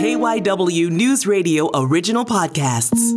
KYW News Radio original podcasts.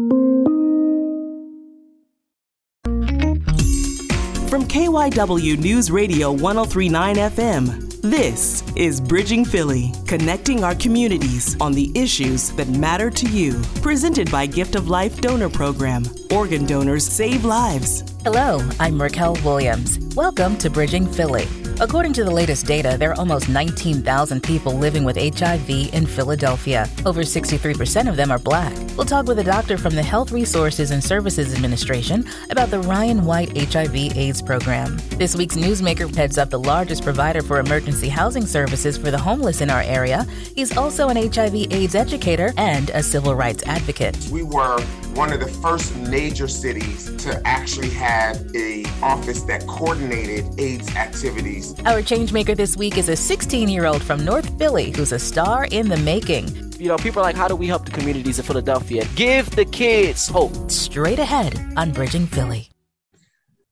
From KYW News Radio 1039 FM, this is Bridging Philly, connecting our communities on the issues that matter to you. Presented by Gift of Life Donor Program. Organ donors save lives. Hello, I'm Racquel Williams. Welcome to Bridging Philly. According to the latest data, there are almost 19,000 people living with HIV in Philadelphia. Over 63% of them are black. We'll talk with a doctor from the Health Resources and Services Administration about the Ryan White HIV AIDS program. This week's newsmaker heads up the largest provider for emergency housing services for the homeless in our area. He's also an HIV AIDS educator and a civil rights advocate. We were one of the first major cities to actually have a office that coordinated AIDS activities. Our changemaker this week is a 16-year-old from North Philly who's a star in the making. You know, people are like, how do we help the communities of Philadelphia? Give the kids hope. Straight ahead on Bridging Philly.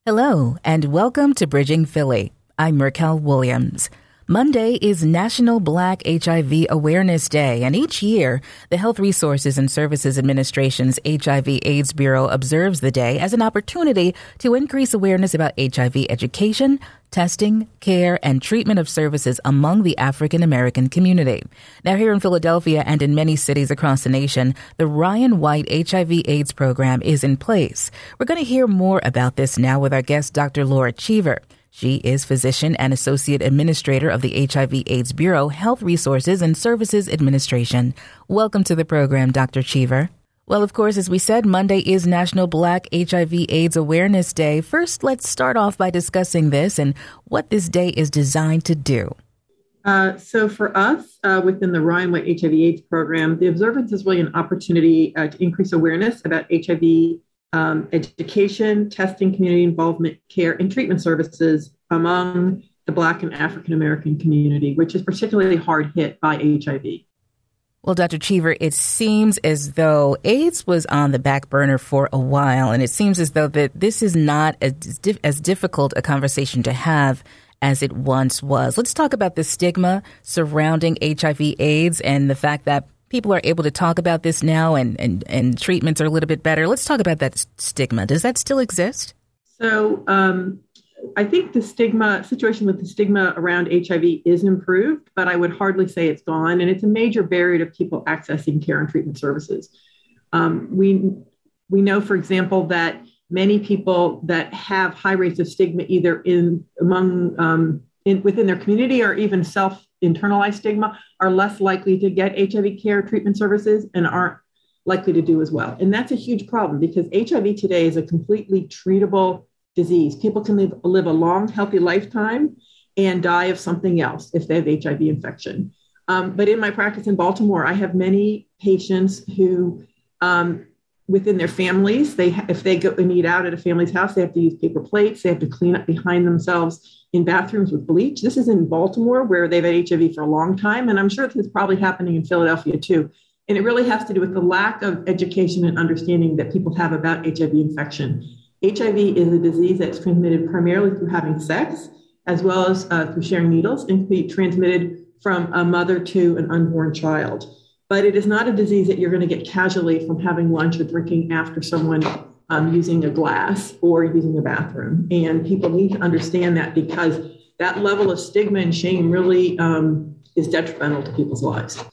Hello, and welcome to Bridging Philly. I'm Racquel Williams. Monday is National Black HIV Awareness Day, and each year, the Health Resources and Services Administration's HIV AIDS Bureau observes the day as an opportunity to increase awareness about HIV education, testing, care, and treatment of services among the African American community. Now, here in Philadelphia and in many cities across the nation, the Ryan White HIV AIDS program is in place. We're going to hear more about this now with our guest, Dr. Laura Cheever. She is physician and associate administrator of the HIV AIDS Bureau Health Resources and Services Administration. Welcome to the program, Dr. Cheever. Well, of course, as we said, Monday is National Black HIV AIDS Awareness Day. First, let's start off by discussing this and what this day is designed to do. Uh, so, for us uh, within the Ryan White HIV AIDS program, the observance is really an opportunity uh, to increase awareness about HIV um, education, testing, community involvement, care, and treatment services among the Black and African American community, which is particularly hard hit by HIV. Well, Dr. Cheever, it seems as though AIDS was on the back burner for a while, and it seems as though that this is not as, as difficult a conversation to have as it once was. Let's talk about the stigma surrounding HIV AIDS and the fact that people are able to talk about this now and, and, and treatments are a little bit better. Let's talk about that stigma. Does that still exist? So, um, I think the stigma situation with the stigma around HIV is improved, but I would hardly say it's gone. And it's a major barrier to people accessing care and treatment services. Um, we, we know, for example, that many people that have high rates of stigma, either in among um, in, within their community or even self internalized stigma are less likely to get HIV care treatment services and aren't likely to do as well. And that's a huge problem because HIV today is a completely treatable disease. People can live, live a long, healthy lifetime and die of something else if they have HIV infection. Um, but in my practice in Baltimore, I have many patients who, um, within their families, they if they go and eat out at a family's house, they have to use paper plates. They have to clean up behind themselves in bathrooms with bleach. This is in Baltimore where they've had HIV for a long time. And I'm sure this is probably happening in Philadelphia too. And it really has to do with the lack of education and understanding that people have about HIV infection. HIV is a disease that's transmitted primarily through having sex, as well as uh, through sharing needles, and can be transmitted from a mother to an unborn child. But it is not a disease that you're going to get casually from having lunch or drinking after someone um, using a glass or using a bathroom. And people need to understand that because that level of stigma and shame really um, is detrimental to people's lives.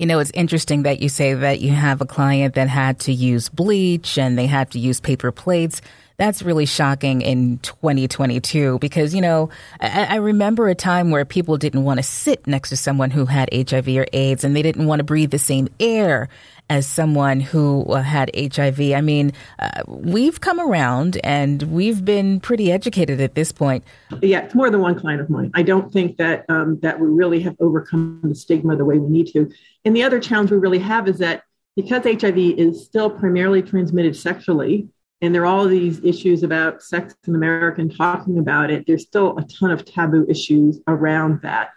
You know, it's interesting that you say that you have a client that had to use bleach and they had to use paper plates. That's really shocking in 2022 because, you know, I, I, remember a time where people didn't want to sit next to someone who had HIV or AIDS and they didn't want to breathe the same air as someone who uh, had HIV. I mean, uh, we've come around and we've been pretty educated at this point. Yeah, it's more than one client of mine. I don't think that um, that we really have overcome the stigma the way we need to. And the other challenge we really have is that because HIV is still primarily transmitted sexually, and there are all these issues about sex in America and talking about it, there's still a ton of taboo issues around that.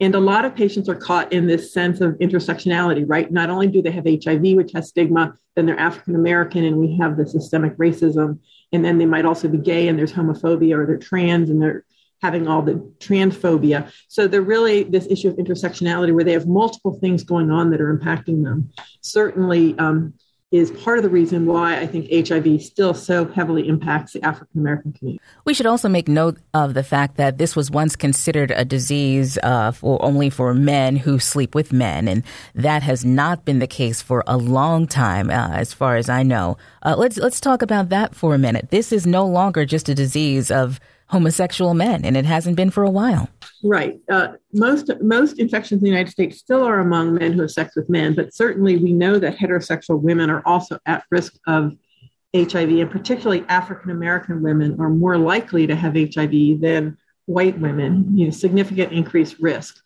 And a lot of patients are caught in this sense of intersectionality, right? Not only do they have HIV, which has stigma, then they're African American and we have the systemic racism. And then they might also be gay and there's homophobia or they're trans and they're having all the transphobia. So they're really this issue of intersectionality where they have multiple things going on that are impacting them. Certainly, um, is part of the reason why I think HIV still so heavily impacts the African American community. We should also make note of the fact that this was once considered a disease uh, for only for men who sleep with men, and that has not been the case for a long time, uh, as far as I know. Uh, let's let's talk about that for a minute. This is no longer just a disease of homosexual men, and it hasn't been for a while. Right. Uh, most most infections in the United States still are among men who have sex with men, but certainly we know that heterosexual women are also at risk of HIV, and particularly African American women are more likely to have HIV than white women. You know, significant increased risk.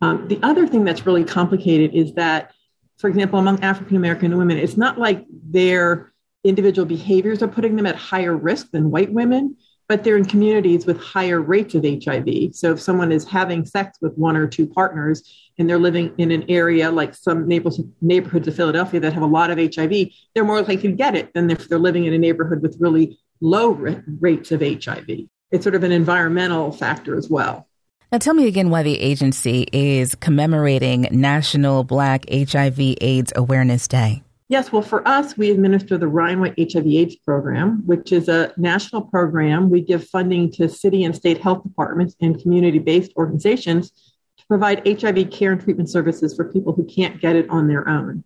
Um, the other thing that's really complicated is that, for example, among African American women, it's not like their individual behaviors are putting them at higher risk than white women but they're in communities with higher rates of HIV. So if someone is having sex with one or two partners and they're living in an area like some neighborhoods of Philadelphia that have a lot of HIV, they're more likely to get it than if they're living in a neighborhood with really low rates of HIV. It's sort of an environmental factor as well. Now, tell me again why the agency is commemorating National Black HIV AIDS Awareness Day. Yes, well, for us, we administer the Ryan White HIV AIDS program, which is a national program. We give funding to city and state health departments and community based organizations to provide HIV care and treatment services for people who can't get it on their own.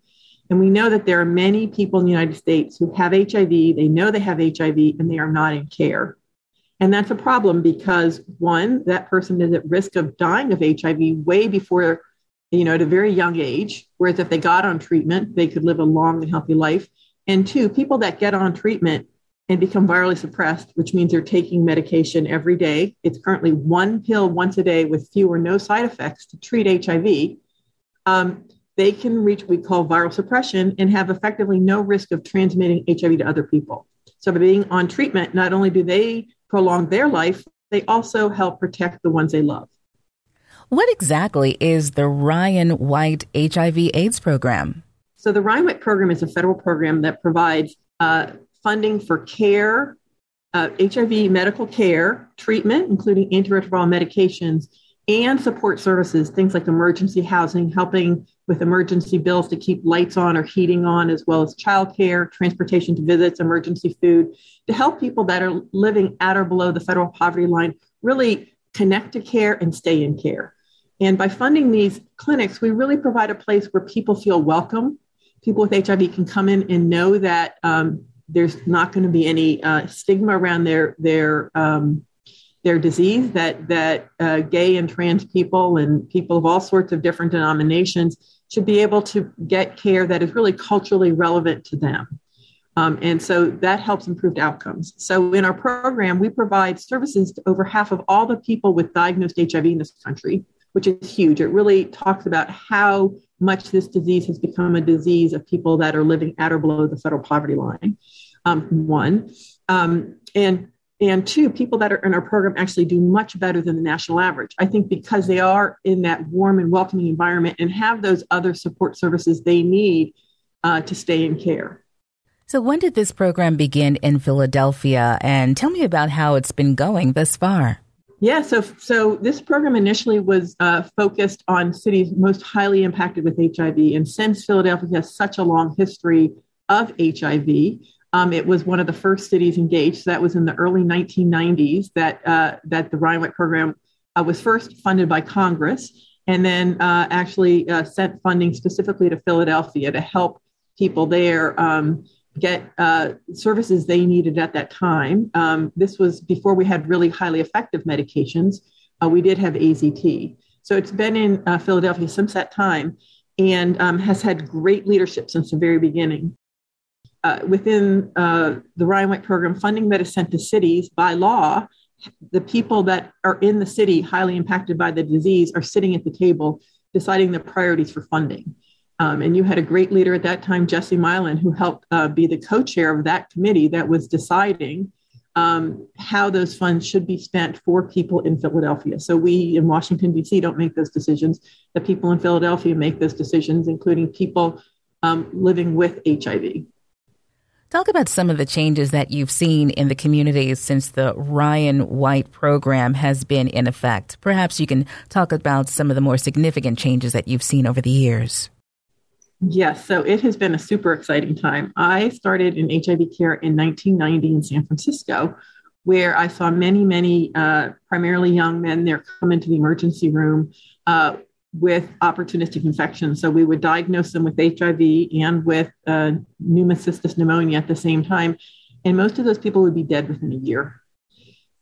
And we know that there are many people in the United States who have HIV, they know they have HIV, and they are not in care. And that's a problem because, one, that person is at risk of dying of HIV way before you know, at a very young age. Whereas if they got on treatment, they could live a long and healthy life. And two, people that get on treatment and become virally suppressed, which means they're taking medication every day. It's currently one pill once a day with few or no side effects to treat HIV. Um, they can reach what we call viral suppression and have effectively no risk of transmitting HIV to other people. So, by being on treatment, not only do they prolong their life, they also help protect the ones they love. What exactly is the Ryan White HIV AIDS program? So, the Ryan White program is a federal program that provides uh, funding for care, uh, HIV medical care, treatment, including antiretroviral medications, and support services, things like emergency housing, helping with emergency bills to keep lights on or heating on, as well as childcare, transportation to visits, emergency food, to help people that are living at or below the federal poverty line really connect to care and stay in care. And by funding these clinics, we really provide a place where people feel welcome. People with HIV can come in and know that um, there's not going to be any uh, stigma around their their um, their disease. That that uh, gay and trans people and people of all sorts of different denominations should be able to get care that is really culturally relevant to them. Um, and so that helps improve outcomes. So in our program, we provide services to over half of all the people with diagnosed HIV in this country which is huge. It really talks about how much this disease has become a disease of people that are living at or below the federal poverty line. Um, one, um, and and two, people that are in our program actually do much better than the national average. I think because they are in that warm and welcoming environment and have those other support services they need uh, to stay in care. So, when did this program begin in Philadelphia? And tell me about how it's been going thus far. Yeah, so so this program initially was uh, focused on cities most highly impacted with HIV, and since Philadelphia has such a long history of HIV, um, it was one of the first cities engaged. So that was in the early 1990s that uh, that the White program uh, was first funded by Congress, and then uh, actually uh, sent funding specifically to Philadelphia to help people there. Um, get uh, services they needed at that time. Um, this was before we had really highly effective medications. Uh, we did have AZT. So it's been in uh, Philadelphia since that time and um, has had great leadership since the very beginning. Uh, within uh, the Ryan White program, funding that is sent to cities by law, the people that are in the city highly impacted by the disease are sitting at the table deciding the priorities for funding. Um, and you had a great leader at that time, Jesse Milan, who helped uh, be the co chair of that committee that was deciding um, how those funds should be spent for people in Philadelphia. So we in Washington, D.C., don't make those decisions. The people in Philadelphia make those decisions, including people um, living with HIV. Talk about some of the changes that you've seen in the communities since the Ryan White program has been in effect. Perhaps you can talk about some of the more significant changes that you've seen over the years. Yes, so it has been a super exciting time. I started in HIV care in 1990 in San Francisco, where I saw many, many, uh, primarily young men there come into the emergency room uh, with opportunistic infections. So we would diagnose them with HIV and with uh, pneumocystis pneumonia at the same time. And most of those people would be dead within a year.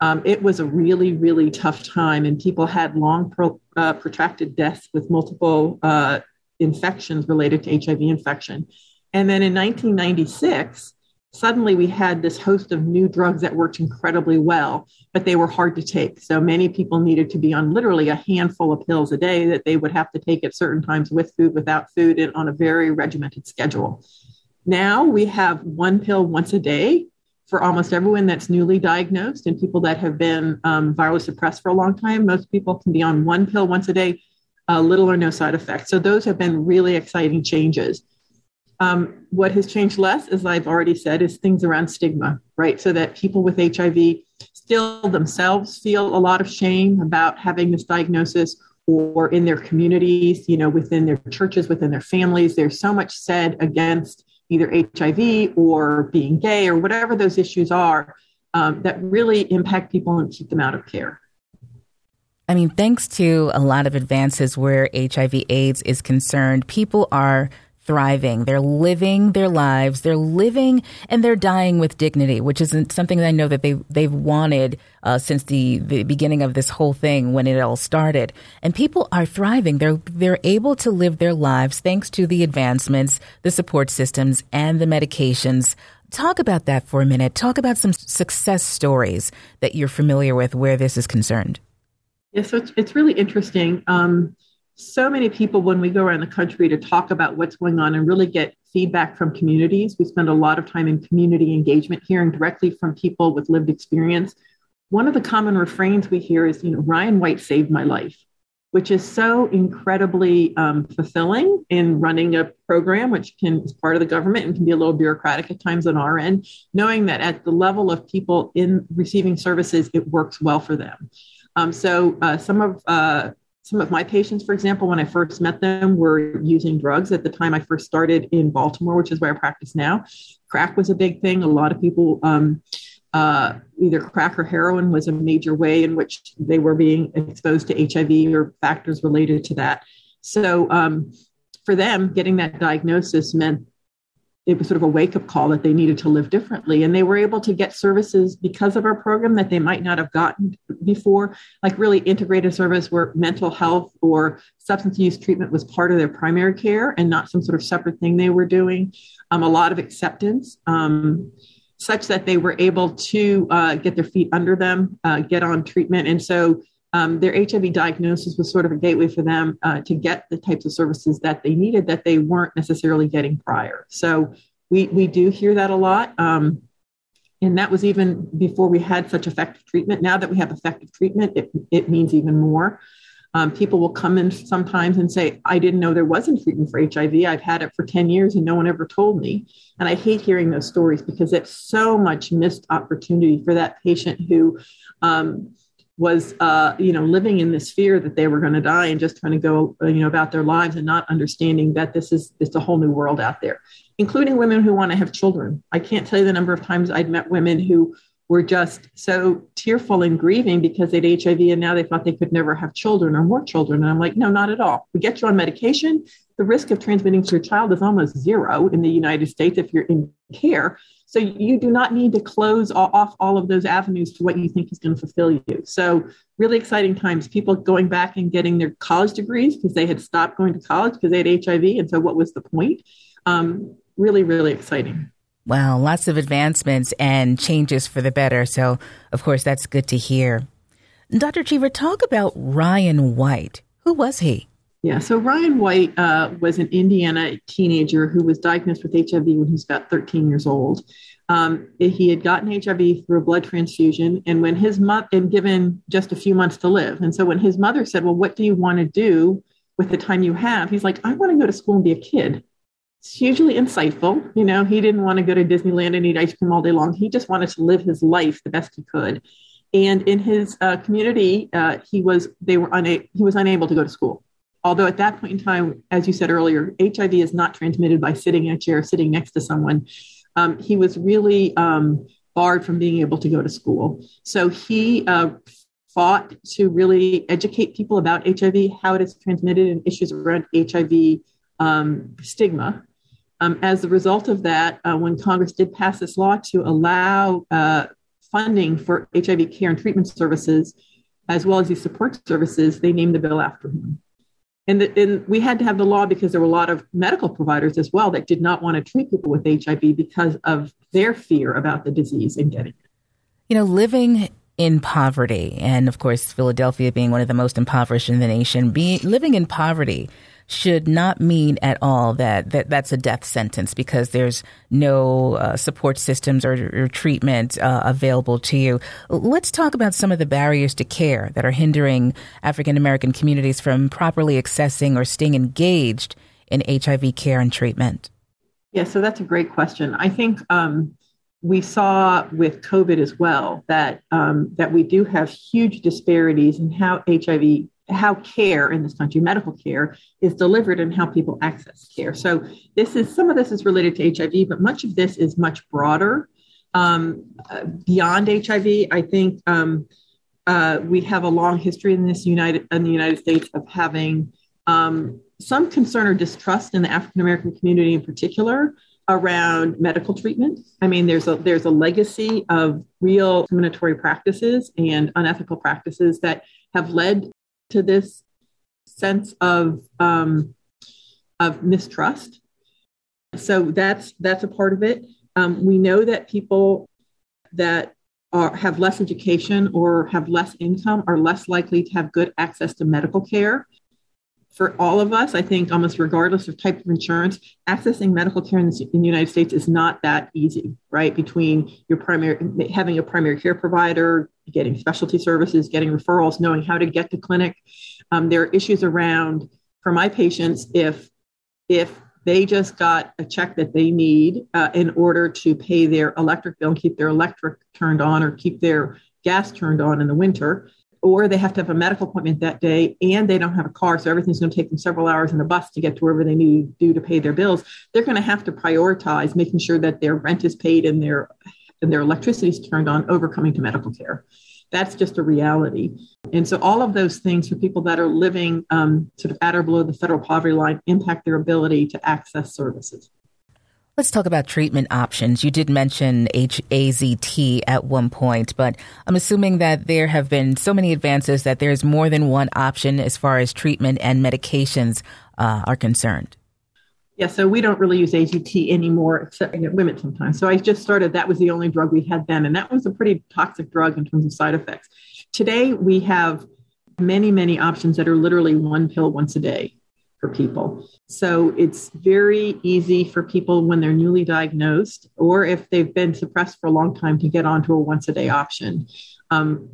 Um, it was a really, really tough time, and people had long, pro, uh, protracted deaths with multiple uh, infections related to HIV infection. And then in 1996, suddenly we had this host of new drugs that worked incredibly well, but they were hard to take. So many people needed to be on literally a handful of pills a day that they would have to take at certain times with food, without food, and on a very regimented schedule. Now we have one pill once a day for almost everyone that's newly diagnosed and people that have been um, virally suppressed for a long time. Most people can be on one pill once a day, uh, little or no side effects. So those have been really exciting changes. Um, what has changed less, as I've already said, is things around stigma, right? So that people with HIV still themselves feel a lot of shame about having this diagnosis or in their communities, you know, within their churches, within their families. There's so much said against either HIV or being gay or whatever those issues are um, that really impact people and keep them out of care. I mean, thanks to a lot of advances where HIV AIDS is concerned, people are thriving. They're living their lives. They're living and they're dying with dignity, which isn't something that I know that they they've wanted uh, since the the beginning of this whole thing when it all started. And people are thriving. They're they're able to live their lives thanks to the advancements, the support systems, and the medications. Talk about that for a minute. Talk about some success stories that you're familiar with where this is concerned. Yeah, so it's, it's really interesting. Um, so many people when we go around the country to talk about what's going on and really get feedback from communities. We spend a lot of time in community engagement, hearing directly from people with lived experience. One of the common refrains we hear is, you know, Ryan White saved my life, which is so incredibly um, fulfilling in running a program, which can is part of the government and can be a little bureaucratic at times on our end, knowing that at the level of people in receiving services, it works well for them. Um, so uh, some of uh, some of my patients, for example, when I first met them, were using drugs at the time I first started in Baltimore, which is where I practice now. Crack was a big thing. A lot of people, um, uh, either crack or heroin was a major way in which they were being exposed to HIV or factors related to that. So um, for them, getting that diagnosis meant it was sort of a wake up call that they needed to live differently. And they were able to get services because of our program that they might not have gotten before, like really integrated service where mental health or substance use treatment was part of their primary care and not some sort of separate thing they were doing. Um, a lot of acceptance. Um, such that they were able to uh, get their feet under them, uh, get on treatment. And so um, their HIV diagnosis was sort of a gateway for them uh, to get the types of services that they needed that they weren't necessarily getting prior. So we we do hear that a lot, um, and that was even before we had such effective treatment. Now that we have effective treatment, it it means even more. Um, people will come in sometimes and say, "I didn't know there wasn't treatment for HIV. I've had it for ten years and no one ever told me." And I hate hearing those stories because it's so much missed opportunity for that patient who um, was uh, you know living in this fear that they were going to die and just trying to go you know about their lives and not understanding that this is it's a whole new world out there including women who want to have children. I can't tell you the number of times i'd met women who were just so tearful and grieving because they had hiv and now they thought they could never have children or more children. And i'm like no not at all. We get you on medication the risk of transmitting to your child is almost zero in the united states if you're in care so you do not need to close off all of those avenues to what you think is going to fulfill you. So really exciting times. People going back and getting their college degrees because they had stopped going to college because they had HIV. And so what was the point? Um, really, really exciting. Wow, lots of advancements and changes for the better. So, of course, that's good to hear. Dr. Cheever, talk about Ryan White. Who was he? Yeah, so Ryan White uh, was an Indiana teenager who was diagnosed with HIV when he was about 13 years old. Um, he had gotten HIV through a blood transfusion, and when his mother and given just a few months to live. And so when his mother said, "Well, what do you want to do with the time you have?" He's like, "I want to go to school and be a kid." It's hugely insightful. You know, he didn't want to go to Disneyland and eat ice cream all day long. He just wanted to live his life the best he could. And in his uh, community, uh, he was they were una- he was unable to go to school. Although at that point in time, as you said earlier, HIV is not transmitted by sitting in a chair, sitting next to someone. Um, he was really um, barred from being able to go to school. So he uh, fought to really educate people about HIV, how it is transmitted, and issues around HIV um, stigma. Um, as a result of that, uh, when Congress did pass this law to allow uh, funding for HIV care and treatment services, as well as these support services, they named the bill after him. And, the, and, we had to have the law because there were a lot of medical providers as well that did not want to treat people with HIV because of their fear about the disease and getting it. You know, living in poverty, and of course, Philadelphia being one of the most impoverished in the nation, being living in poverty should not mean at all that, that that's a death sentence because there's no uh, support systems or, or treatment uh, available to you. Let's talk about some of the barriers to care that are hindering African American communities from properly accessing or staying engaged in HIV care and treatment. Yeah, so that's a great question. I think um, we saw with COVID as well that um, that we do have huge disparities in how HIV how care in this country, medical care, is delivered and how people access care. So this is some of this is related to HIV, but much of this is much broader um, uh, beyond HIV. I think um, uh, we have a long history in this United in the United States of having um, some concern or distrust in the African American community in particular around medical treatment. I mean, there's a there's a legacy of real discriminatory practices and unethical practices that have led to this sense of um, of mistrust. So that's that's a part of it. Um, we know that people that are, have less education or have less income are less likely to have good access to medical care. For all of us, I think almost regardless of type of insurance, accessing medical care in the, in the United States is not that easy, right? Between your primary having a primary care provider, getting specialty services, getting referrals, knowing how to get to clinic. Um, there are issues around for my patients if if they just got a check that they need uh, in order to pay their electric bill and keep their electric turned on or keep their gas turned on in the winter or they have to have a medical appointment that day and they don't have a car so everything's going to take them several hours in a bus to get to wherever they need to do to pay their bills they're going to have to prioritize making sure that their rent is paid and their and their electricity is turned on over coming to medical care that's just a reality. And so all of those things for people that are living um, sort of at or below the federal poverty line impact their ability to access services. Let's talk about treatment options. You did mention HAZT at one point, but I'm assuming that there have been so many advances that there's more than one option as far as treatment and medications uh, are concerned. Yeah, so we don't really use AZT anymore, except in women sometimes. So I just started, that was the only drug we had then. And that was a pretty toxic drug in terms of side effects. Today, we have many, many options that are literally one pill once a day for people. So it's very easy for people when they're newly diagnosed or if they've been suppressed for a long time to get onto a once a day option. Um,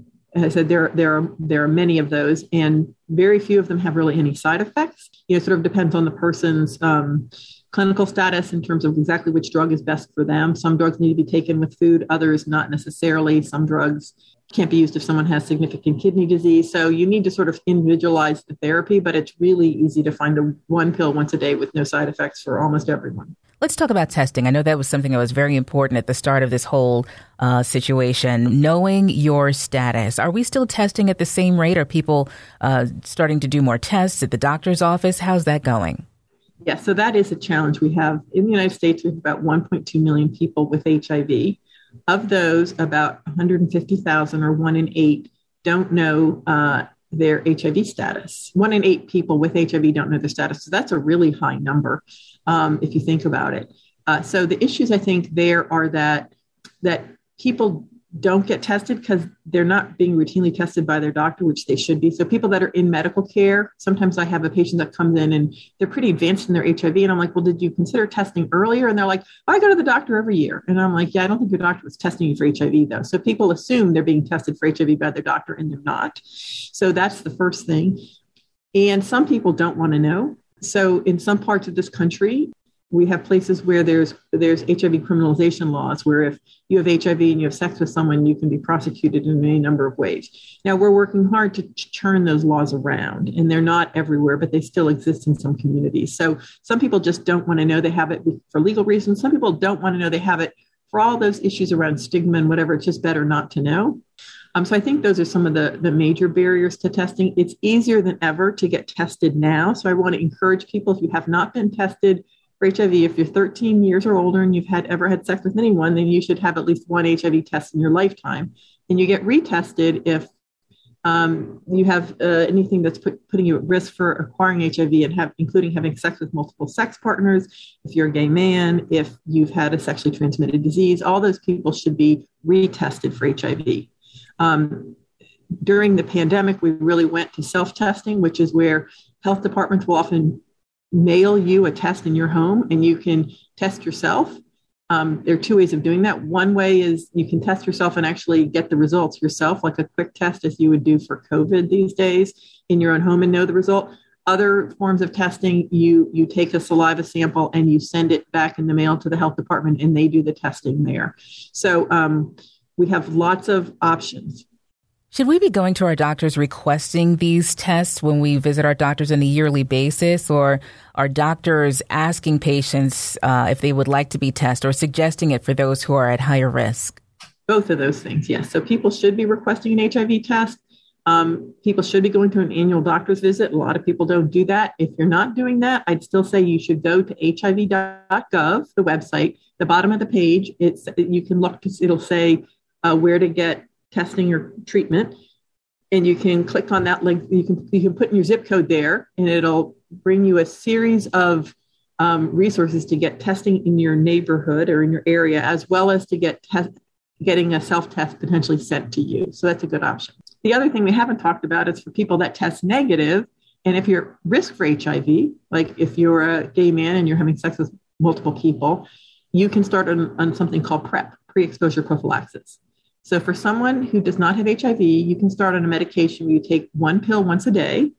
I said, there, there, are, there are many of those, and very few of them have really any side effects. You know, sort of depends on the person's um, clinical status in terms of exactly which drug is best for them. Some drugs need to be taken with food, others not necessarily. Some drugs can't be used if someone has significant kidney disease. So you need to sort of individualize the therapy, but it's really easy to find a one pill once a day with no side effects for almost everyone. Let's talk about testing. I know that was something that was very important at the start of this whole uh, situation. Knowing your status. Are we still testing at the same rate? Are people uh, starting to do more tests at the doctor's office? How's that going? Yeah, so that is a challenge we have. In the United States, we have about 1.2 million people with HIV. Of those, about 150,000 or one in eight don't know uh, their HIV status. One in eight people with HIV don't know their status. So that's a really high number um, if you think about it. Uh, so the issues I think there are that that people don't get tested because they're not being routinely tested by their doctor, which they should be. So people that are in medical care, sometimes I have a patient that comes in and they're pretty advanced in their HIV, and I'm like, well, did you consider testing earlier? And they're like, I go to the doctor every year, and I'm like, yeah, I don't think your doctor was testing you for HIV though. So people assume they're being tested for HIV by their doctor, and they're not. So that's the first thing. And some people don't want to know. So in some parts of this country, we have places where there's there's HIV criminalization laws where if you have HIV and you have sex with someone, you can be prosecuted in any number of ways. Now we're working hard to turn those laws around, and they're not everywhere, but they still exist in some communities. So some people just don't want to know they have it for legal reasons. Some people don't want to know they have it for all those issues around stigma and whatever. It's just better not to know. Um, so I think those are some of the, the major barriers to testing. It's easier than ever to get tested now. So I want to encourage people if you have not been tested for HIV, if you're 13 years or older and you've had ever had sex with anyone, then you should have at least one HIV test in your lifetime. And you get retested if um, you have uh, anything that's put, putting you at risk for acquiring HIV and have, including having sex with multiple sex partners, if you're a gay man, if you've had a sexually transmitted disease, all those people should be retested for HIV. Um, during the pandemic, we really went to self testing, which is where health departments will often mail you a test in your home and you can test yourself. Um, there are two ways of doing that. One way is you can test yourself and actually get the results yourself, like a quick test as you would do for COVID these days in your own home and know the result. Other forms of testing, you you take a saliva sample and you send it back in the mail to the health department and they do the testing there. So um, we have lots of options. Should we be going to our doctors requesting these tests when we visit our doctors on a yearly basis, or are doctors asking patients uh, if they would like to be tested or suggesting it for those who are at higher risk? Both of those things, yes. So people should be requesting an HIV test. Um, people should be going to an annual doctor's visit. A lot of people don't do that. If you're not doing that, I'd still say you should go to hiv.gov, the website. The bottom of the page, it's you can look. It'll say uh, where to get testing or treatment. And you can click on that link. You can you can put in your zip code there, and it'll bring you a series of um, resources to get testing in your neighborhood or in your area, as well as to get getting a self test potentially sent to you. So that's a good option. The other thing we haven't talked about is for people that test negative, and if you're at risk for HIV, like if you're a gay man and you're having sex with multiple people, you can start on, on something called PrEP, pre-exposure prophylaxis. So for someone who does not have HIV, you can start on a medication where you take one pill once a day.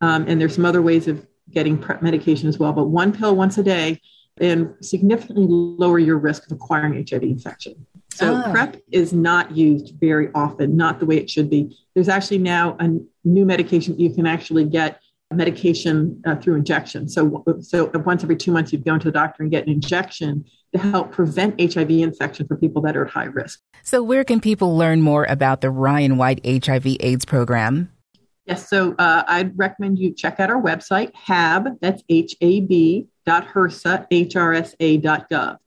Um, and there's some other ways of getting PrEP medication as well, but one pill once a day and significantly lower your risk of acquiring HIV infection. So oh. PrEP is not used very often, not the way it should be. There's actually now a new medication that you can actually get medication uh, through injection. So, so once every two months, you'd go into the doctor and get an injection to help prevent HIV infection for people that are at high risk. So, where can people learn more about the Ryan White HIV/AIDS program? Yes, so uh, I'd recommend you check out our website, HAB, that's H A B dot HRSA, HRSA dot gov.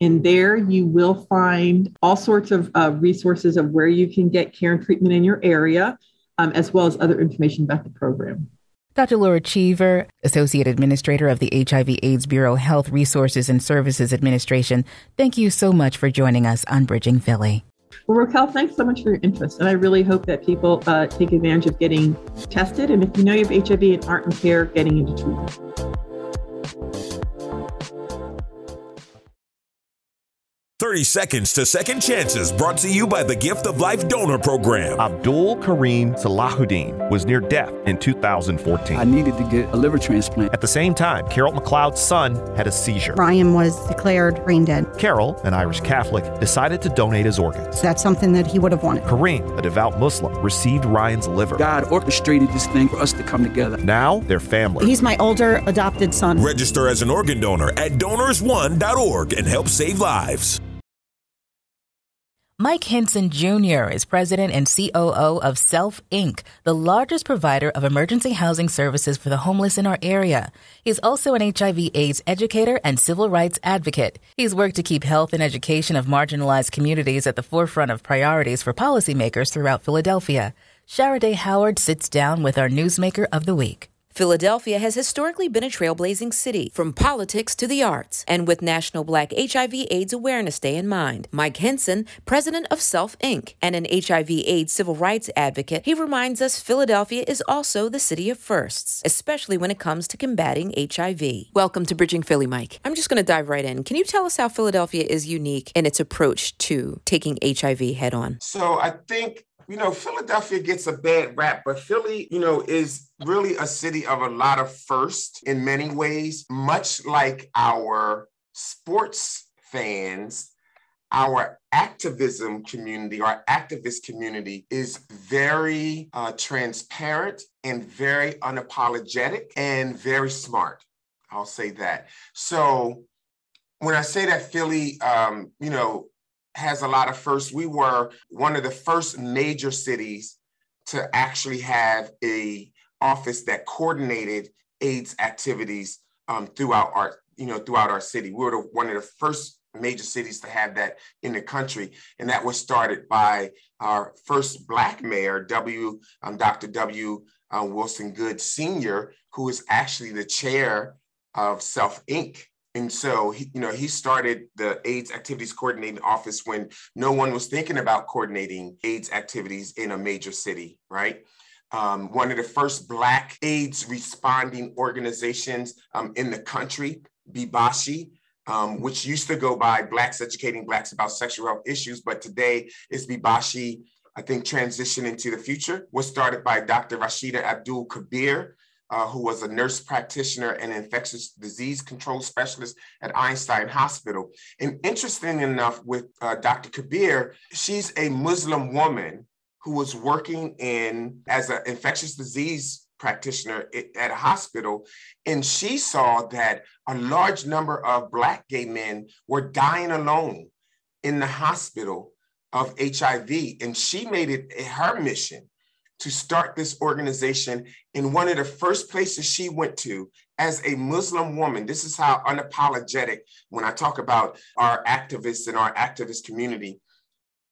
And there you will find all sorts of uh, resources of where you can get care and treatment in your area, um, as well as other information about the program. Dr. Laura Cheever, Associate Administrator of the HIV AIDS Bureau Health Resources and Services Administration, thank you so much for joining us on Bridging Philly. Well, Racquel, thanks so much for your interest. And I really hope that people uh, take advantage of getting tested. And if you know you have HIV and aren't in care, getting into treatment. 30 Seconds to Second Chances brought to you by the Gift of Life Donor Program. Abdul Kareem Salahuddin was near death in 2014. I needed to get a liver transplant. At the same time, Carol McLeod's son had a seizure. Ryan was declared brain dead. Carol, an Irish Catholic, decided to donate his organs. That's something that he would have wanted. Kareem, a devout Muslim, received Ryan's liver. God orchestrated this thing for us to come together. Now they're family. He's my older adopted son. Register as an organ donor at donors1.org and help save lives. Mike Hinson Jr. is president and COO of Self Inc., the largest provider of emergency housing services for the homeless in our area. He's also an HIV AIDS educator and civil rights advocate. He's worked to keep health and education of marginalized communities at the forefront of priorities for policymakers throughout Philadelphia. Sharaday Howard sits down with our newsmaker of the week. Philadelphia has historically been a trailblazing city, from politics to the arts. And with National Black HIV AIDS Awareness Day in mind, Mike Hinson, president of Self Inc., and an HIV AIDS civil rights advocate, he reminds us Philadelphia is also the city of firsts, especially when it comes to combating HIV. Welcome to Bridging Philly, Mike. I'm just going to dive right in. Can you tell us how Philadelphia is unique in its approach to taking HIV head on? So I think you know, Philadelphia gets a bad rap, but Philly, you know, is really a city of a lot of firsts in many ways, much like our sports fans. Our activism community, our activist community is very uh, transparent and very unapologetic and very smart. I'll say that. So when I say that Philly, um, you know, has a lot of firsts, we were one of the first major cities to actually have a office that coordinated AIDS activities um, throughout our, you know, throughout our city. We were the, one of the first major cities to have that in the country, and that was started by our first Black mayor, W. Um, Dr. W. Uh, Wilson Goode Sr., who is actually the chair of Self Inc. And so, he, you know, he started the AIDS activities coordinating office when no one was thinking about coordinating AIDS activities in a major city, right? Um, one of the first Black AIDS responding organizations um, in the country, BEBASHI um, which used to go by Blacks Educating Blacks About Sexual Health Issues, but today is BEBASHI I think, transition into the future, was started by Dr. Rashida Abdul Kabir, uh, who was a nurse practitioner and infectious disease control specialist at Einstein Hospital. And interesting enough, with uh, Dr. Kabir, she's a Muslim woman who was working in as an infectious disease practitioner at a hospital, and she saw that a large number of Black gay men were dying alone in the hospital of HIV. And she made it her mission to start this organization in one of the first places she went to as a Muslim woman. This is how unapologetic, when I talk about our activists and our activist community,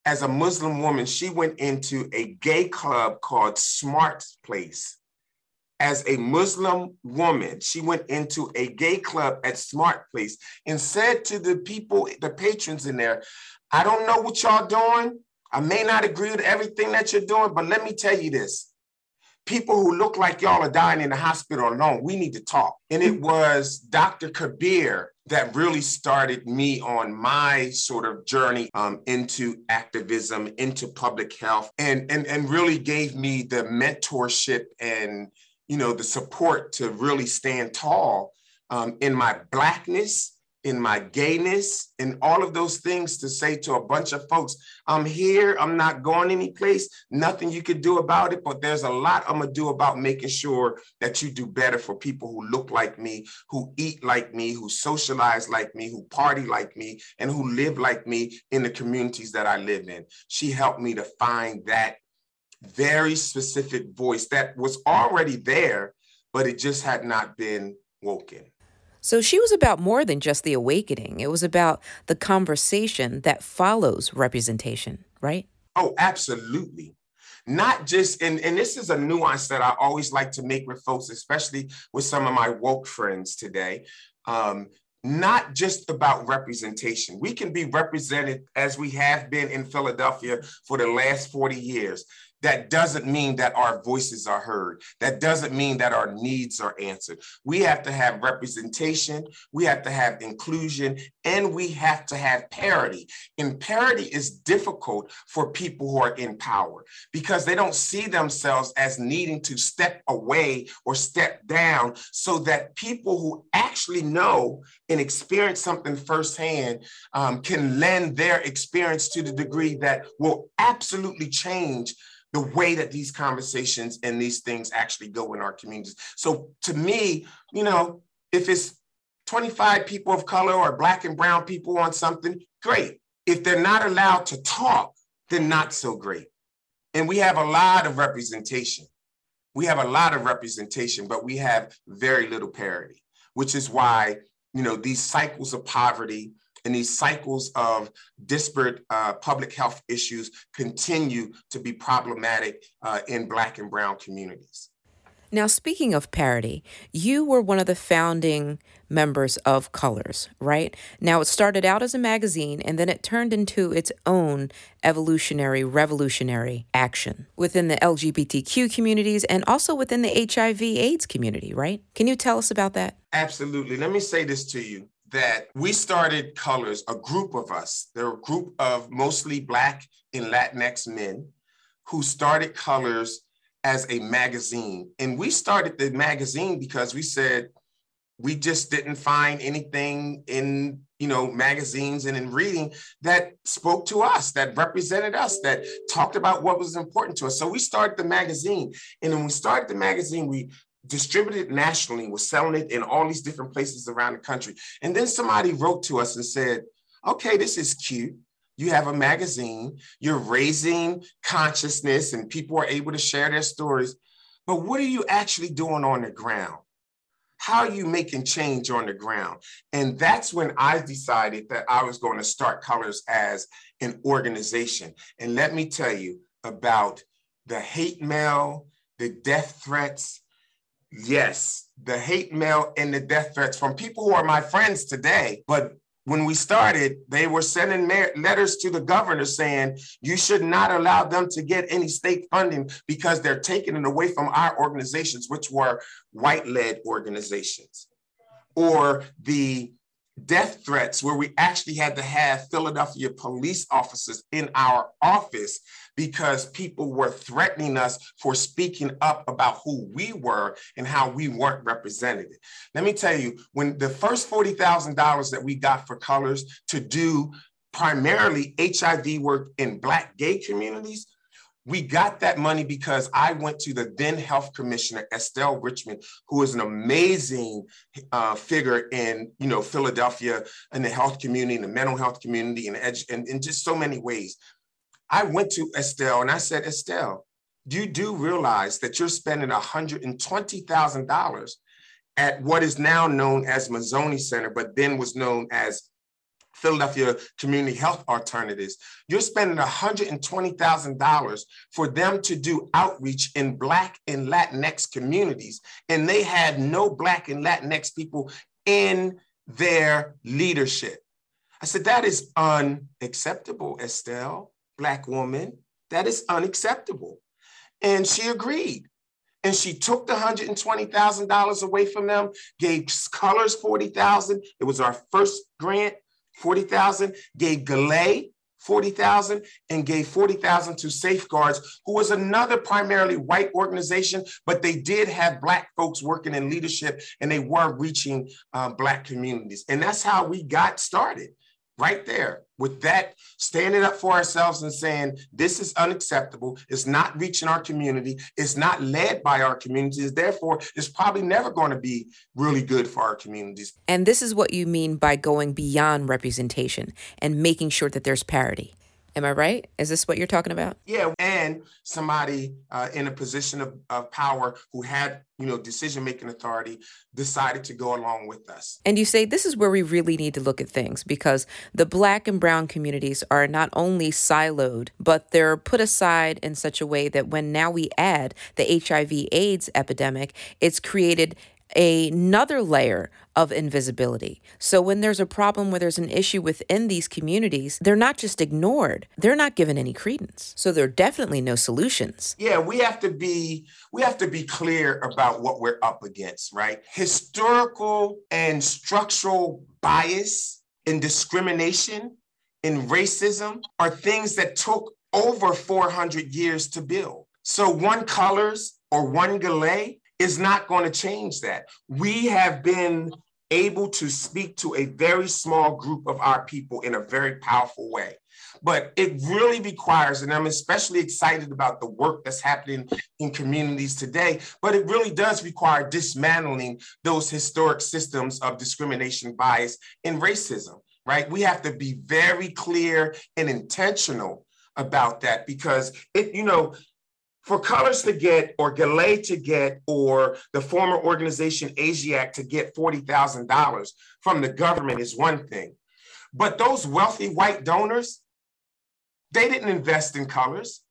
as a Muslim woman, she went into a gay club called Smart Place. As a Muslim woman, she went into a gay club at Smart Place and said to the people, the patrons in there, I don't know what y'all doing, I may not agree with everything that you're doing, but let me tell you this. People who look like y'all are dying in the hospital alone, we need to talk. And it was Dr. Kabir that really started me on my sort of journey um, into activism, into public health, and, and, and really gave me the mentorship and you know the support to really stand tall um, in my blackness in my gayness and all of those things to say to a bunch of folks, I'm here, I'm not going anyplace, nothing you could do about it, but there's a lot I'm gonna do about making sure that you do better for people who look like me, who eat like me, who socialize like me, who party like me, and who live like me in the communities that I live in. She helped me to find that very specific voice that was already there, but it just had not been woken. So she was about more than just the awakening. It was about the conversation that follows representation, right? Oh, absolutely. Not just, and, and this is a nuance that I always like to make with folks, especially with some of my woke friends today. Um, not just about representation. We can be represented as we have been in Philadelphia for the last 40 years that doesn't mean that our voices are heard. That doesn't mean that our needs are answered. We have to have representation, we have to have inclusion, and we have to have parity. And parity is difficult for people who are in power because they don't see themselves as needing to step away or step down so that people who actually know and experience something firsthand um, can lend their experience to the degree that will absolutely change the way that these conversations and these things actually go in our communities. So to me, you know, if it's 25 people of color or black and brown people on something, great. If they're not allowed to talk, then not so great. And we have a lot of representation. We have a lot of representation, but we have very little parity, which is why, you know, these cycles of poverty and these cycles of disparate uh, public health issues continue to be problematic uh, in Black and Brown communities. Now, speaking of parity, you were one of the founding members of Colors, right? Now, it started out as a magazine and then it turned into its own evolutionary, revolutionary action within the LGBTQ communities and also within the HIV AIDS community, right? Can you tell us about that? Absolutely. Let me say this to you that we started Colors, a group of us. There were a group of mostly Black and Latinx men who started Colors as a magazine. And we started the magazine because we said we just didn't find anything in you know magazines and in reading that spoke to us that represented us that talked about what was important to us so we started the magazine and when we started the magazine we distributed nationally was selling it in all these different places around the country and then somebody wrote to us and said okay this is cute you have a magazine, you're raising consciousness, and people are able to share their stories. But what are you actually doing on the ground? How are you making change on the ground? And that's when I decided that I was going to start Colors as an organization. And let me tell you about the hate mail, the death threats. Yes, the hate mail and the death threats from people who are my friends today, but when we started, they were sending letters to the governor saying, you should not allow them to get any state funding because they're taking it away from our organizations, which were white led organizations. Or the death threats where we actually had to have Philadelphia police officers in our office because people were threatening us for speaking up about who we were and how we weren't represented. Let me tell you, when the first $40,000 that we got for Colors to do primarily HIV work in Black gay communities, we got that money because I went to the then health commissioner, Estelle Richman, who is an amazing uh, figure in you know Philadelphia and the health community, and the mental health community, and, in just so many ways. I went to Estelle and I said, Estelle, you do realize that you're spending $120,000 at what is now known as Mazzoni Center, but then was known as Philadelphia Community Health Alternatives, you're spending $120,000 for them to do outreach in Black and Latinx communities. And they had no Black and Latinx people in their leadership. I said, that is unacceptable, Estelle, Black woman. That is unacceptable. And she agreed. And she took the $120,000 away from them, gave Colors 40,000. It was our first grant 40,000, gave GALAEI 40,000 and gave 40,000 to Safeguards, who was another primarily white organization, but they did have Black folks working in leadership and they were reaching uh, Black communities. And that's how we got started right there with that standing up for ourselves and saying this is unacceptable. It's not reaching our community. It's not led by our communities. Therefore it's probably never going to be really good for our communities. And this is what you mean by going beyond representation and making sure that there's parity Am I right? Is this what you're talking about? Yeah, and somebody uh, in a position of, of power who had, you know, decision making authority decided to go along with us. And you say this is where we really need to look at things because the black and brown communities are not only siloed, but they're put aside in such a way that when now we add the HIV/AIDS epidemic, it's created another layer of invisibility. So when there's a problem where there's an issue within these communities, they're not just ignored. They're not given any credence. So there are definitely no solutions. Yeah, we have to be we have to be clear about what we're up against, right? Historical and structural bias and discrimination and racism are things that took over 400 years to build. So one colors or one GALAEI is not going to change that. We have been able to speak to a very small group of our people in a very powerful way. But it really requires, and I'm especially excited about the work that's happening in communities today, but it really does require dismantling those historic systems of discrimination, bias, and racism, right? We have to be very clear and intentional about that because it, you know, for Colors to get, or GALAEI to get, or the former organization ASIAC to get $40,000 from the government is one thing. But those wealthy white donors, they didn't invest in Colors.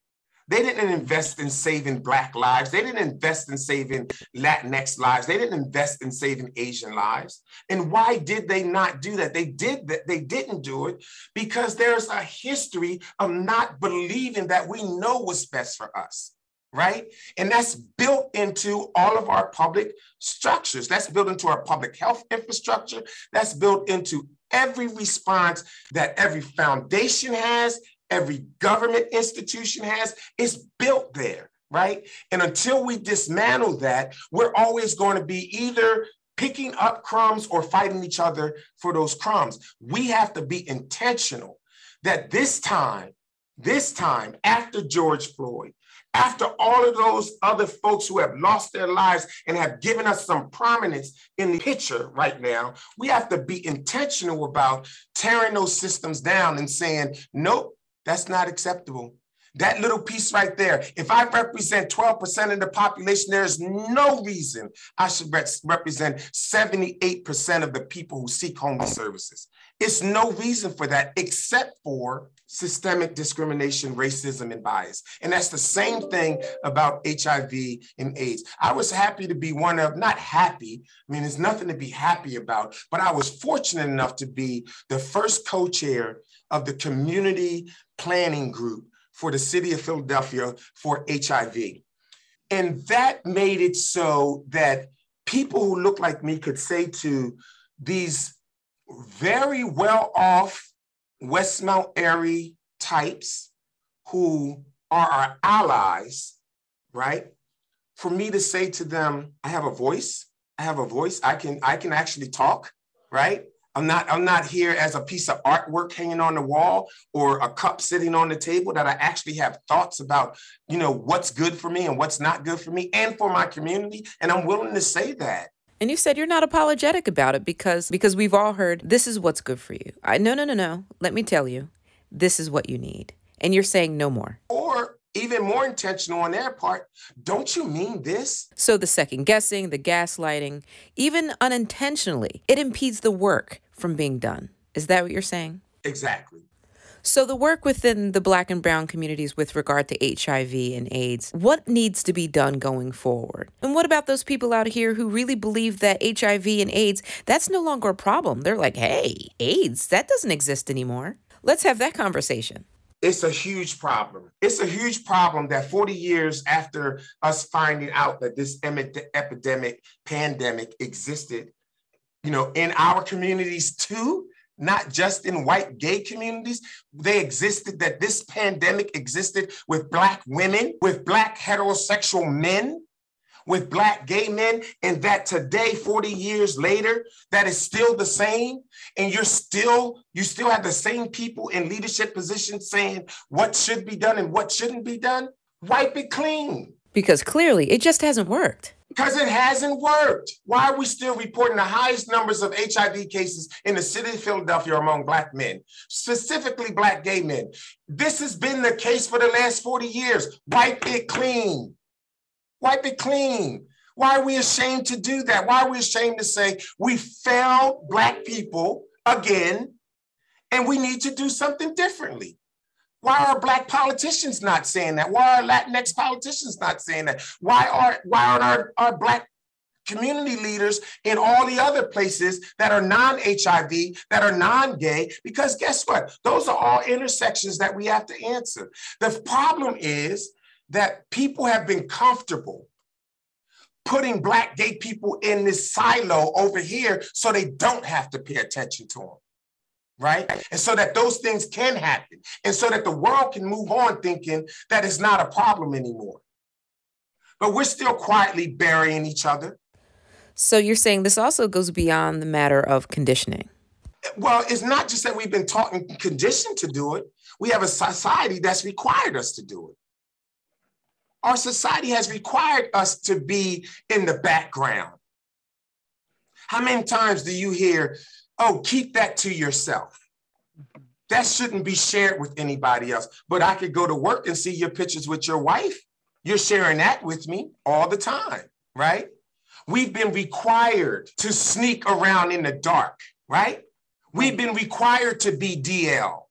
They didn't invest in saving Black lives. They didn't invest in saving Latinx lives. They didn't invest in saving Asian lives. And why did they not do that? They did that. They didn't do it because there's a history of not believing that we know what's best for us right? And that's built into all of our public structures. That's built into our public health infrastructure. That's built into every response that every foundation has, every government institution has. It's built there, right? And until we dismantle that, we're always going to be either picking up crumbs or fighting each other for those crumbs. We have to be intentional that this time, this time after George Floyd, after all of those other folks who have lost their lives and have given us some prominence in the picture right now, we have to be intentional about tearing those systems down and saying, nope, that's not acceptable. That little piece right there, if I represent 12% of the population, there's no reason I should represent 78% of the people who seek homeless services. It's no reason for that except for systemic discrimination, racism, and bias. And that's the same thing about HIV and AIDS. I was happy to be one of, not happy, I mean, there's nothing to be happy about, but I was fortunate enough to be the first co chair of the community planning group for the city of Philadelphia for HIV. And that made it so that people who look like me could say to these very well off West Mount Airy types who are our allies, right? For me to say to them, I have a voice, I have a voice, I can I can actually talk, right? I'm not, I'm not here as a piece of artwork hanging on the wall or a cup sitting on the table that I actually have thoughts about, you know, what's good for me and what's not good for me and for my community. And I'm willing to say that. And you said you're not apologetic about it because because we've all heard this is what's good for you. I no no no no. Let me tell you. This is what you need. And you're saying no more. Or even more intentional on their part. Don't you mean this? So the second guessing, the gaslighting, even unintentionally, it impedes the work from being done. Is that what you're saying? Exactly. So, the work within the Black and Brown communities with regard to HIV and AIDS, what needs to be done going forward? And what about those people out here who really believe that HIV and AIDS, that's no longer a problem? They're like, hey, AIDS, that doesn't exist anymore. Let's have that conversation. It's a huge problem. It's a huge problem that 40 years after us finding out that this epidemic, pandemic existed, you know, in our communities too, not just in white gay communities. They existed, that this pandemic existed with Black women, with Black heterosexual men, with Black gay men, and that today, 40 years later, that is still the same. And you're still, you still have the same people in leadership positions saying what should be done and what shouldn't be done. Wipe it clean. Because clearly it just hasn't worked. Because it hasn't worked. Why are we still reporting the highest numbers of HIV cases in the city of Philadelphia among Black men, specifically Black gay men? This has been the case for the last 40 years. Wipe it clean. Wipe it clean. Why are we ashamed to do that? Why are we ashamed to say we failed Black people again and we need to do something differently? Why are black politicians not saying that? Why are Latinx politicians not saying that? Why are why aren't our, our black community leaders in all the other places that are non-HIV, that are non-gay? Because guess what? Those are all intersections that we have to answer. The problem is that people have been comfortable putting black gay people in this silo over here so they don't have to pay attention to them right? And so that those things can happen, and so that the world can move on thinking that it's not a problem anymore. But we're still quietly burying each other. So you're saying this also goes beyond the matter of conditioning? Well, it's not just that we've been taught and conditioned to do it. We have a society that's required us to do it. Our society has required us to be in the background. How many times do you hear oh, keep that to yourself. That shouldn't be shared with anybody else. But I could go to work and see your pictures with your wife. You're sharing that with me all the time, right? We've been required to sneak around in the dark, right? We've been required to be DL.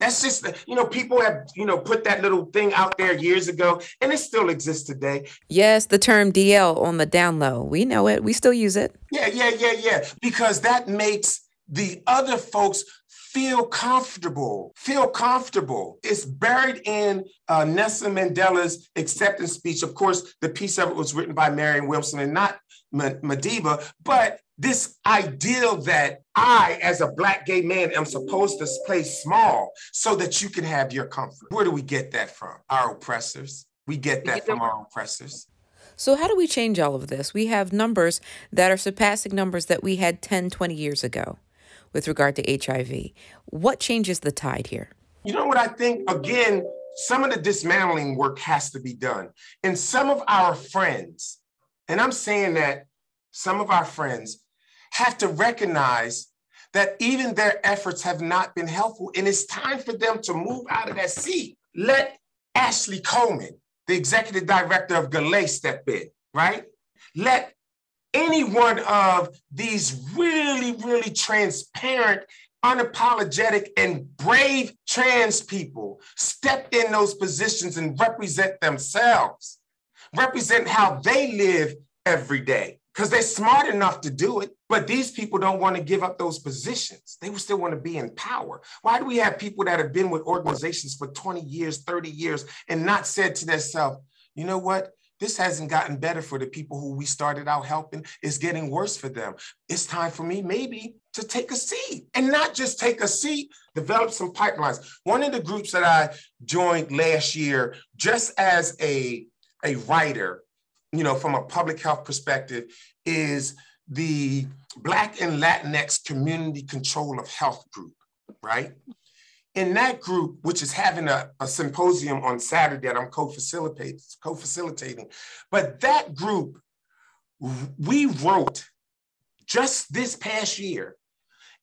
That's just, you know, people have, you know, put that little thing out there years ago and it still exists today. Yes, the term DL on the down low. We know it. We still use it. Yeah, yeah, yeah, yeah. Because that makes the other folks feel comfortable, feel comfortable. It's buried in uh, Nelson Mandela's acceptance speech. Of course, the piece of it was written by Marianne Williamson and not Madiba, but this ideal that I, as a black gay man, am supposed to play small so that you can have your comfort. Where do we get that from? Our oppressors. We get that from our oppressors. So, how do we change all of this? We have numbers that are surpassing numbers that we had 10, 20 years ago with regard to HIV. What changes the tide here? You know what I think? Again, some of the dismantling work has to be done. And some of our friends, and I'm saying that some of our friends have to recognize that even their efforts have not been helpful. And it's time for them to move out of that seat. Let Ashley Coleman, the executive director of GALAEI, step in, right? Let any one of these really, really transparent unapologetic and brave trans people step in those positions and represent themselves, represent how they live every day, because they're smart enough to do it. But these people don't want to give up those positions. They still want to be in power. Why do we have people that have been with organizations for 20 years, 30 years, and not said to themselves, you know what? This hasn't gotten better for the people who we started out helping. It's getting worse for them. It's time for me, maybe, to take a seat and not just take a seat, develop some pipelines. One of the groups that I joined last year, just as a, a writer, you know, from a public health perspective, is the Black and Latinx Community Control of Health group, right? In that group, which is having a, a symposium on Saturday that I'm co-facilitating, co-facilitating, but that group, we wrote just this past year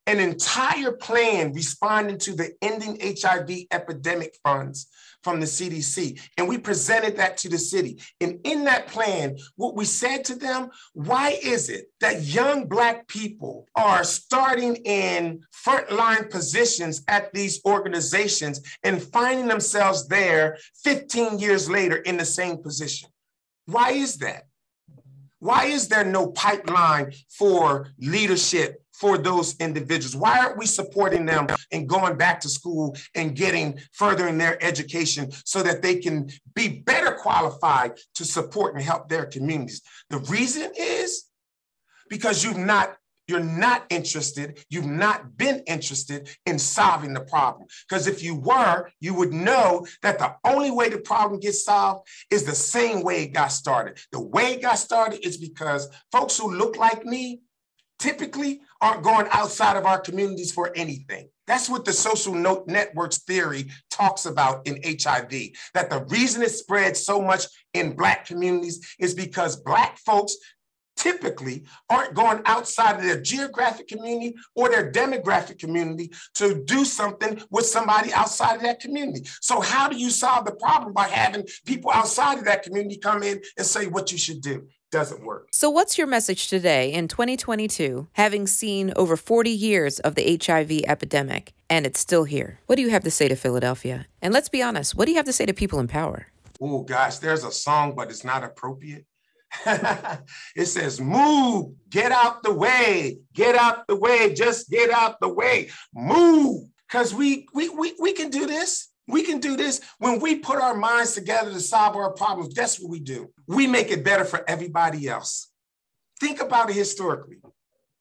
an entire plan responding to the ending HIV epidemic funds from the CDC. And we presented that to the city. And in that plan, what we said to them, why is it that young Black people are starting in frontline positions at these organizations and finding themselves there 15 years later in the same position? Why is that? Why is there no pipeline for leadership for those individuals? Why aren't we supporting them and going back to school and getting furthering their education so that they can be better qualified to support and help their communities? The reason is because you've not you're not interested, you've not been interested in solving the problem. Because if you were, you would know that the only way the problem gets solved is the same way it got started. The way it got started is because folks who look like me typically aren't going outside of our communities for anything. That's what the social networks theory talks about in HIV. That the reason it spreads so much in Black communities is because Black folks typically aren't going outside of their geographic community or their demographic community to do something with somebody outside of that community. So, how do you solve the problem by having people outside of that community come in and say what you should do? Doesn't work. So, what's your message today in 2022, having seen over 40 years of the HIV epidemic and it's still here? What do you have to say to Philadelphia? And let's be honest, what do you have to say to people in power? Oh, gosh, there's a song, but it's not appropriate. it says, move, get out the way, get out the way, just get out the way, move. Because we, we, we, we can do this. We can do this when we put our minds together to solve our problems. That's what we do. We make it better for everybody else. Think about it historically.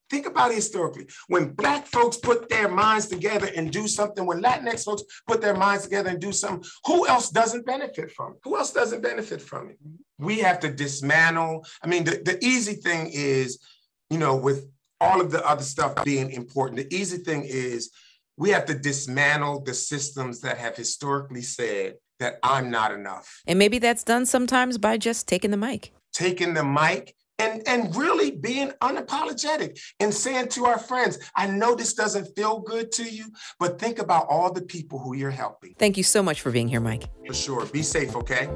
Think about it historically. When Black folks put their minds together and do something, when Latinx folks put their minds together and do something, who else doesn't benefit from it? Who else doesn't benefit from it? We have to dismantle. I mean, the, the easy thing is, you know, with all of the other stuff being important, the easy thing is we have to dismantle the systems that have historically said that I'm not enough. And maybe that's done sometimes by just taking the mic. Taking the mic and, and really being unapologetic and saying to our friends, I know this doesn't feel good to you, but think about all the people who you're helping. Thank you so much for being here, Mike. For sure. Be safe, okay?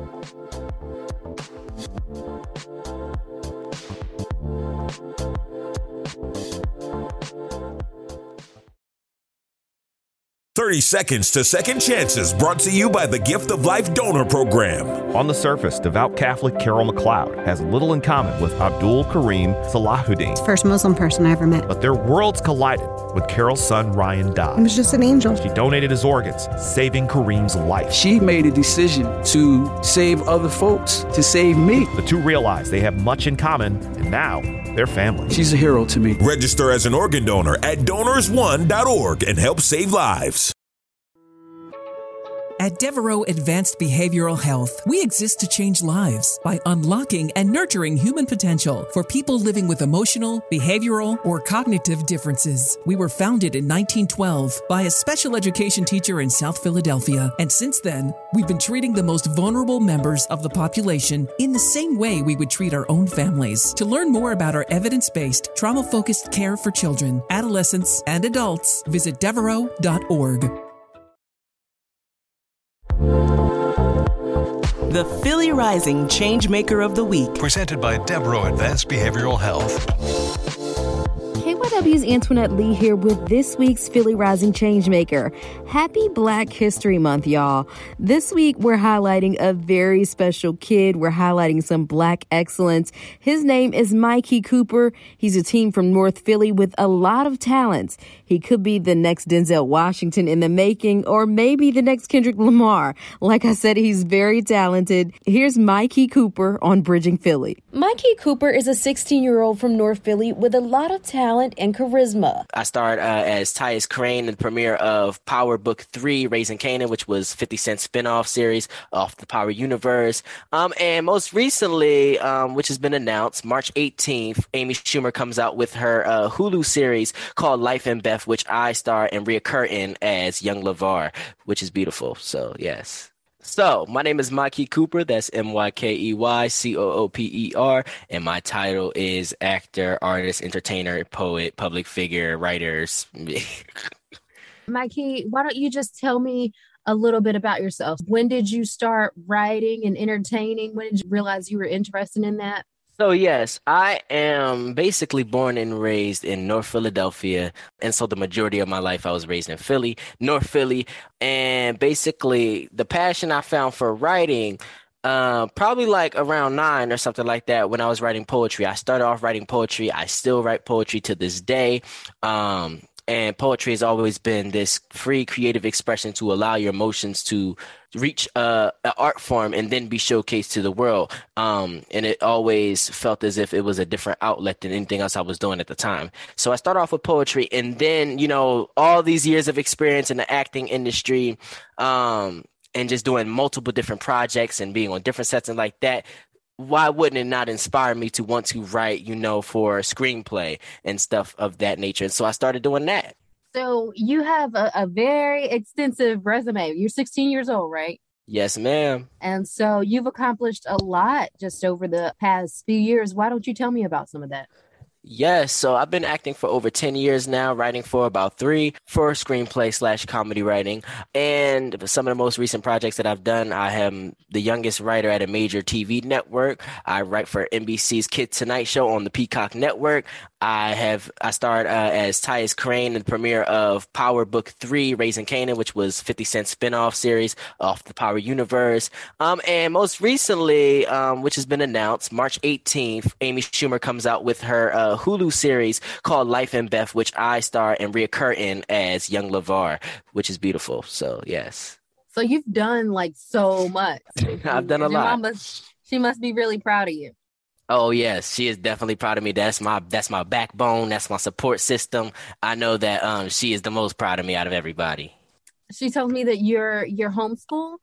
30 Seconds to Second Chances brought to you by the Gift of Life Donor Program. On the surface, devout Catholic Carol McLeod has little in common with Abdul Karim Salahuddin. First Muslim person I ever met. But their worlds collided when Carol's son Ryan died. He was just an angel. She donated his organs, saving Kareem's life. She made a decision to save other folks, to save me. The two realize they have much in common, and now they're family. She's a hero to me. Register as an organ donor at donors1.org and help save lives. At Devereux Advanced Behavioral Health, we exist to change lives by unlocking and nurturing human potential for people living with emotional, behavioral, or cognitive differences. We were founded in 1912 by a special education teacher in South Philadelphia, and since then, we've been treating the most vulnerable members of the population in the same way we would treat our own families. To learn more about our evidence based, trauma focused care for children, adolescents, and adults, visit devereux.org. The Philly Rising Changemaker of the Week. Presented by Devereux Advanced Behavioral Health. KYW's Antoinette Lee here with this week's Philly Rising Changemaker. Happy Black History Month, y'all. This week, we're highlighting a very special kid. We're highlighting some Black excellence. His name is Mykey Cooper. He's a teen from North Philly with a lot of talents. He could be the next Denzel Washington in the making, or maybe the next Kendrick Lamar. Like I said, he's very talented. Here's Mykey Cooper on Bridging Philly. Mykey Cooper is a 16 year old from North Philly with a lot of talent and charisma. I starred uh, as Tyus Crane in the premiere of Power Book 3, Raising Kanan, which was 50 Cent spin-off series off the Power Universe. Um, and most recently, um, which has been announced, March 18th, Amy Schumer comes out with her uh, Hulu series called Life and Beth, which I star and reoccur in as Young LeVar, which is beautiful. So, yes. So, my name is Mykey Cooper. That's M Y K E Y C O O P E R. And my title is actor, artist, entertainer, poet, public figure, writers. Mykey, why don't you just tell me a little bit about yourself? When did you start writing and entertaining? When did you realize you were interested in that? So, yes, I am basically born and raised in North Philadelphia. And so, the majority of my life, I was raised in Philly, North Philly. And basically, the passion I found for writing, uh, probably like around nine or something like that, when I was writing poetry. I started off writing poetry. I still write poetry to this day. Um, and poetry has always been this free creative expression to allow your emotions to reach uh, an art form and then be showcased to the world. Um, and it always felt as if it was a different outlet than anything else I was doing at the time. So I started off with poetry, and then you know all these years of experience in the acting industry. Um, and just doing multiple different projects and being on different sets and like that why wouldn't it not inspire me to want to write, you know, for a screenplay and stuff of that nature? And so I started doing that. So you have a, a very extensive resume. You're 16 years old, right? Yes, ma'am. And so you've accomplished a lot just over the past few years. Why don't you tell me about some of that? Yes, so I've been acting for over 10 years now, writing for about three for screenplay slash comedy writing. And some of the most recent projects that I've done, I am the youngest writer at a major TV network. I write for NBC's Kid Tonight Show on the Peacock Network. I have I starred uh, as Tyus Crane in the premiere of Power Book Three, Raising Kanan, which was 50 Cent spinoff series off the Power Universe. Um, and most recently, um, which has been announced, March 18th, Amy Schumer comes out with her uh, Hulu series called Life and Beth, which I star and reoccur in as Young LeVar, which is beautiful. So yes. So you've done like so much. I've done a Your lot. must- she must be really proud of you. Oh yes, she is definitely proud of me. That's my that's my backbone. That's my support system. I know that um she is the most proud of me out of everybody. She told me that you're you're homeschool.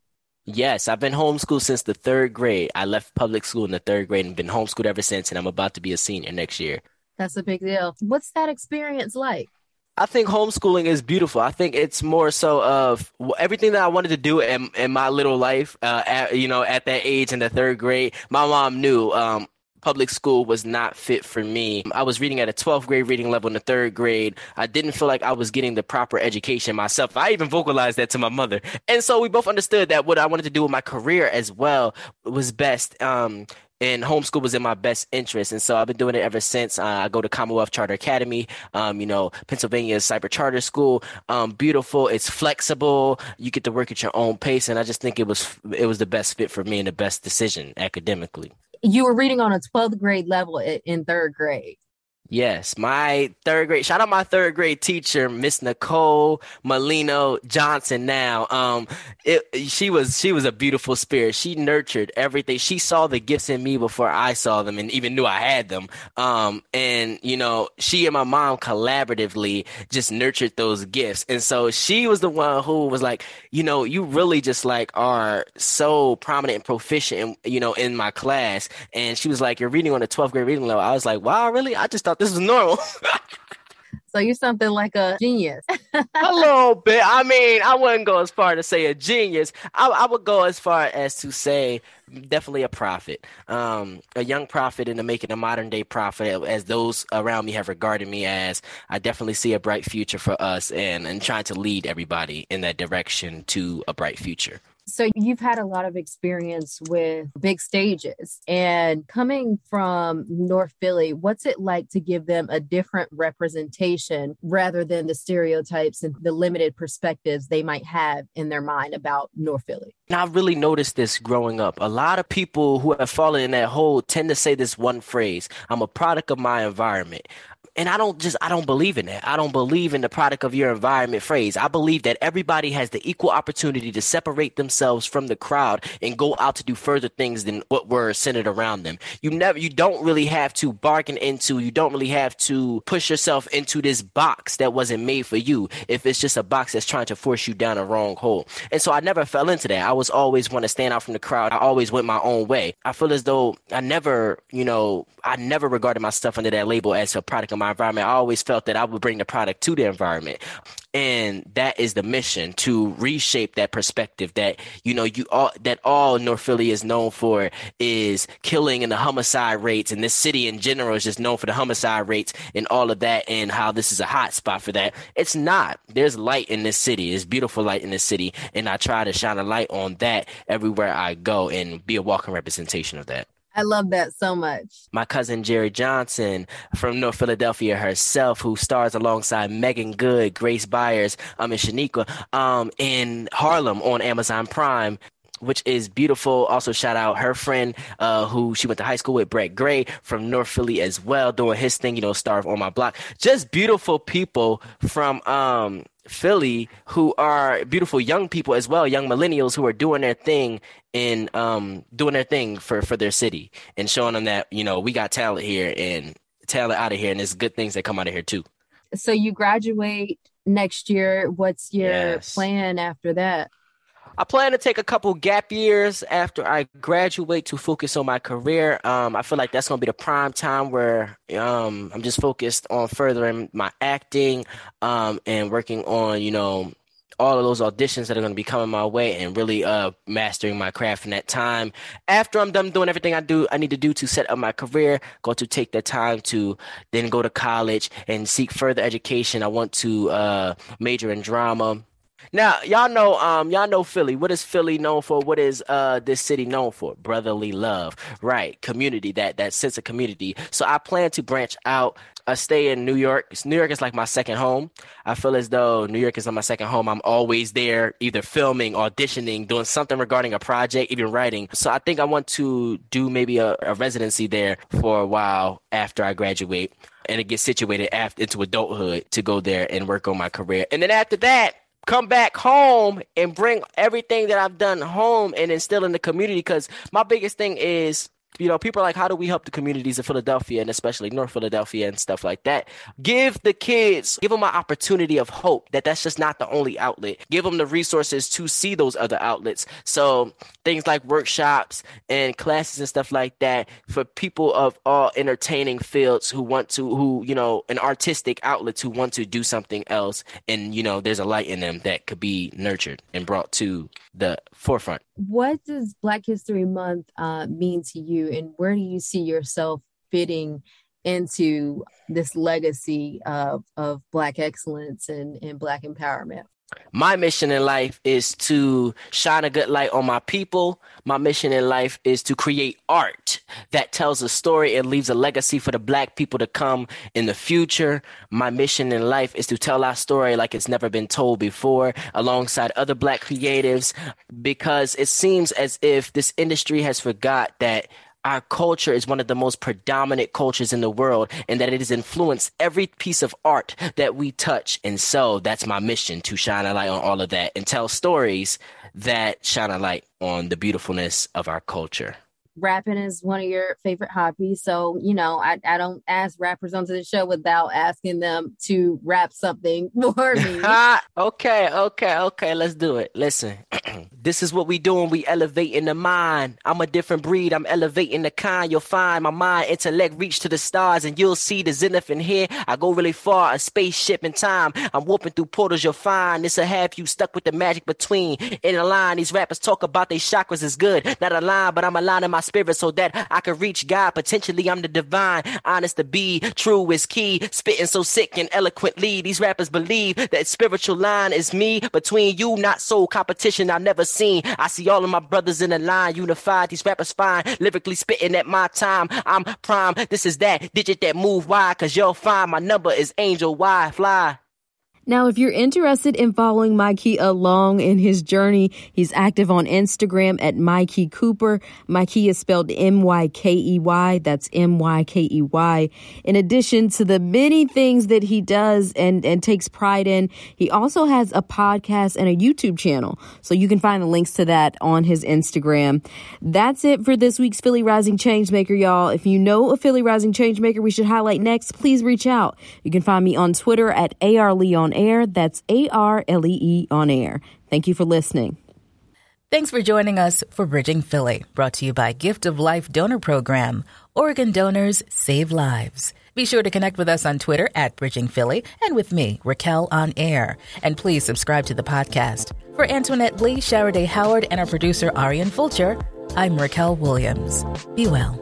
Yes, I've been homeschooled since the third grade. I left public school in the third grade and been homeschooled ever since, and I'm about to be a senior next year. That's a big deal. What's that experience like? I think homeschooling is beautiful. I think it's more so of everything that I wanted to do in, in my little life. Uh, at, you know, at that age in the third grade, my mom knew um, public school was not fit for me. I was reading at a 12th grade reading level in the third grade. I didn't feel like I was getting the proper education myself. I even vocalized that to my mother. And so we both understood that what I wanted to do with my career as well was best. Um, and homeschool was in my best interest. And so I've been doing it ever since. Uh, I go to Commonwealth Charter Academy, um, you know, Pennsylvania Cyber Charter School. Um, beautiful. It's flexible. You get to work at your own pace. And I just think it was, it was the best fit for me and the best decision academically. You were reading on a 12th grade level in third grade. Yes, my third grade. Shout out my third grade teacher, Miss Nicole Molino Johnson. Now, um, it, she was she was a beautiful spirit. She nurtured everything. She saw the gifts in me before I saw them, and even knew I had them. Um, and you know, she and my mom collaboratively just nurtured those gifts. And so she was the one who was like, you know, you really just like are so prominent and proficient, in, you know, in my class. And she was like, you're reading on the 12th grade reading level. I was like, wow, really? I just thought this is normal. so you're something like a genius. a little bit. I mean, I wouldn't go as far to say a genius. I, I would go as far as to say definitely a prophet, um, a young prophet into making a modern day prophet, as those around me have regarded me as. I definitely see a bright future for us, and and trying to lead everybody in that direction to a bright future. So you've had a lot of experience with big stages and coming from North Philly, what's it like to give them a different representation rather than the stereotypes and the limited perspectives they might have in their mind about North Philly? Now, I really noticed this growing up. A lot of people who have fallen in that hole tend to say this one phrase I'm a product of my environment and I don't just I don't believe in that. I don't believe in the product of your environment phrase. I believe that everybody has the equal opportunity to separate themselves from the crowd and go out to do further things than what were centered around them. You never you don't really have to bargain into, you don't really have to push yourself into this box that wasn't made for you if it's just a box that's trying to force you down a wrong hole. And so I never fell into that. I was always want to stand out from the crowd. I always went my own way. I feel as though I never, you know, I never regarded myself under that label as a product of my environment. I always felt that I would bring the product to the environment. And that is the mission to reshape that perspective that, you know, you all, that all North Philly is known for is killing and the homicide rates. And this city in general is just known for the homicide rates and all of that and how this is a hot spot for that. It's not. There's light in this city. There's beautiful light in this city. And I try to shine a light on that everywhere I go and be a walking representation of that. I love that so much. My cousin Jerrie Johnson from North Philadelphia herself, who stars alongside Meagan Good, Grace Byers, um, and Shoniqua um, in Harlem on Amazon Prime which is beautiful. Also, shout out her friend uh, who she went to high school with, Brett Gray from North Philly as well, doing his thing, you know, star On My Block. Just beautiful people from um, Philly who are beautiful young people as well, young millennials who are doing their thing in um doing their thing for for their city and showing them that you know we got talent here and talent out of here and there's good things that come out of here too. So you graduate next year. What's your yes. plan after that? I plan to take a couple gap years after I graduate to focus on my career. Um, I feel like that's going to be the prime time where um, I'm just focused on furthering my acting um, and working on, you know, all of those auditions that are going to be coming my way and really uh, mastering my craft in that time. After I'm done doing everything I do, I need to do to set up my career, go to take the time to then go to college and seek further education. I want to uh, major in drama now, y'all know, um, y'all know Philly. What is Philly known for? What is uh this city known for? Brotherly love, right? Community, that that sense of community. So I plan to branch out. I stay in New York. New York is like my second home. I feel as though New York is like my second home. I'm always there, either filming, auditioning, doing something regarding a project, even writing. So I think I want to do maybe a, a residency there for a while after I graduate and get situated after into adulthood to go there and work on my career. And then after that, come back home and bring everything that I've done home and instill in the community. Because my biggest thing is you know, people are like, how do we help the communities of Philadelphia and especially North Philadelphia and stuff like that? Give the kids, give them an opportunity of hope that that's just not the only outlet. Give them the resources to see those other outlets. So things like workshops and classes and stuff like that for people of all entertaining fields who want to, who, you know, an artistic outlets who want to do something else. And, you know, there's a light in them that could be nurtured and brought to the forefront. What does Black History Month uh, mean to you, and where do you see yourself fitting into this legacy of, of Black excellence and, and Black empowerment? My mission in life is to shine a good light on my people. My mission in life is to create art that tells a story and leaves a legacy for the black people to come in the future. My mission in life is to tell our story like it's never been told before alongside other black creatives because it seems as if this industry has forgot that our culture is one of the most predominant cultures in the world and that it has influenced every piece of art that we touch. And so that's my mission to shine a light on all of that and tell stories that shine a light on the beautifulness of our culture rapping is one of your favorite hobbies. So, you know, I, I don't ask rappers onto the show without asking them to rap something for me. okay, okay, okay. Let's do it. Listen, this is what we doing. We elevating the mind. I'm a different breed. I'm elevating the kind. You'll find my mind, intellect reach to the stars, and you'll see the zenith in here. I go really far, a spaceship in time. I'm warping through portals. You'll find this a half you stuck with the magic between. In a line, these rappers talk about their chakras is good. Not a line, but I'm aligning my spirit so that I can reach God. Potentially, I'm the divine. Honest to be, true is key. Spitting so sick and eloquently. These rappers believe that spiritual line is me. Between you, not so competition I've never seen. I see all of my brothers in the line, unified. These rappers fine. Lyrically spitting at my time. I'm prime. This is that digit that move wide. Cause you'll find my number is Angel Y. Fly. Now, if you're interested in following Mykey along in his journey, he's active on Instagram at Mykey Cooper. Mykey is spelled M-Y-K-E-Y. That's M-Y-K-E-Y. In addition to the many things that he does and, and takes pride in, he also has a podcast and a YouTube channel. So you can find the links to that on his Instagram. That's it for this week's Philly Rising Changemaker, y'all. If you know a Philly Rising Changemaker we should highlight next, please reach out. You can find me on Twitter at ARLee on air. That's A R L E E on air. Thank you for listening. Thanks for joining us for Bridging Philly, brought to you by Gift of Life Donor Program. Organ donors save lives. Be sure to connect with us on Twitter at Bridging Philly and with me, Racquel on air. And please subscribe to the podcast. For Antoinette Lee, Shara Dae Howard, and our producer, Arian Fulcher, I'm Racquel Williams. Be well.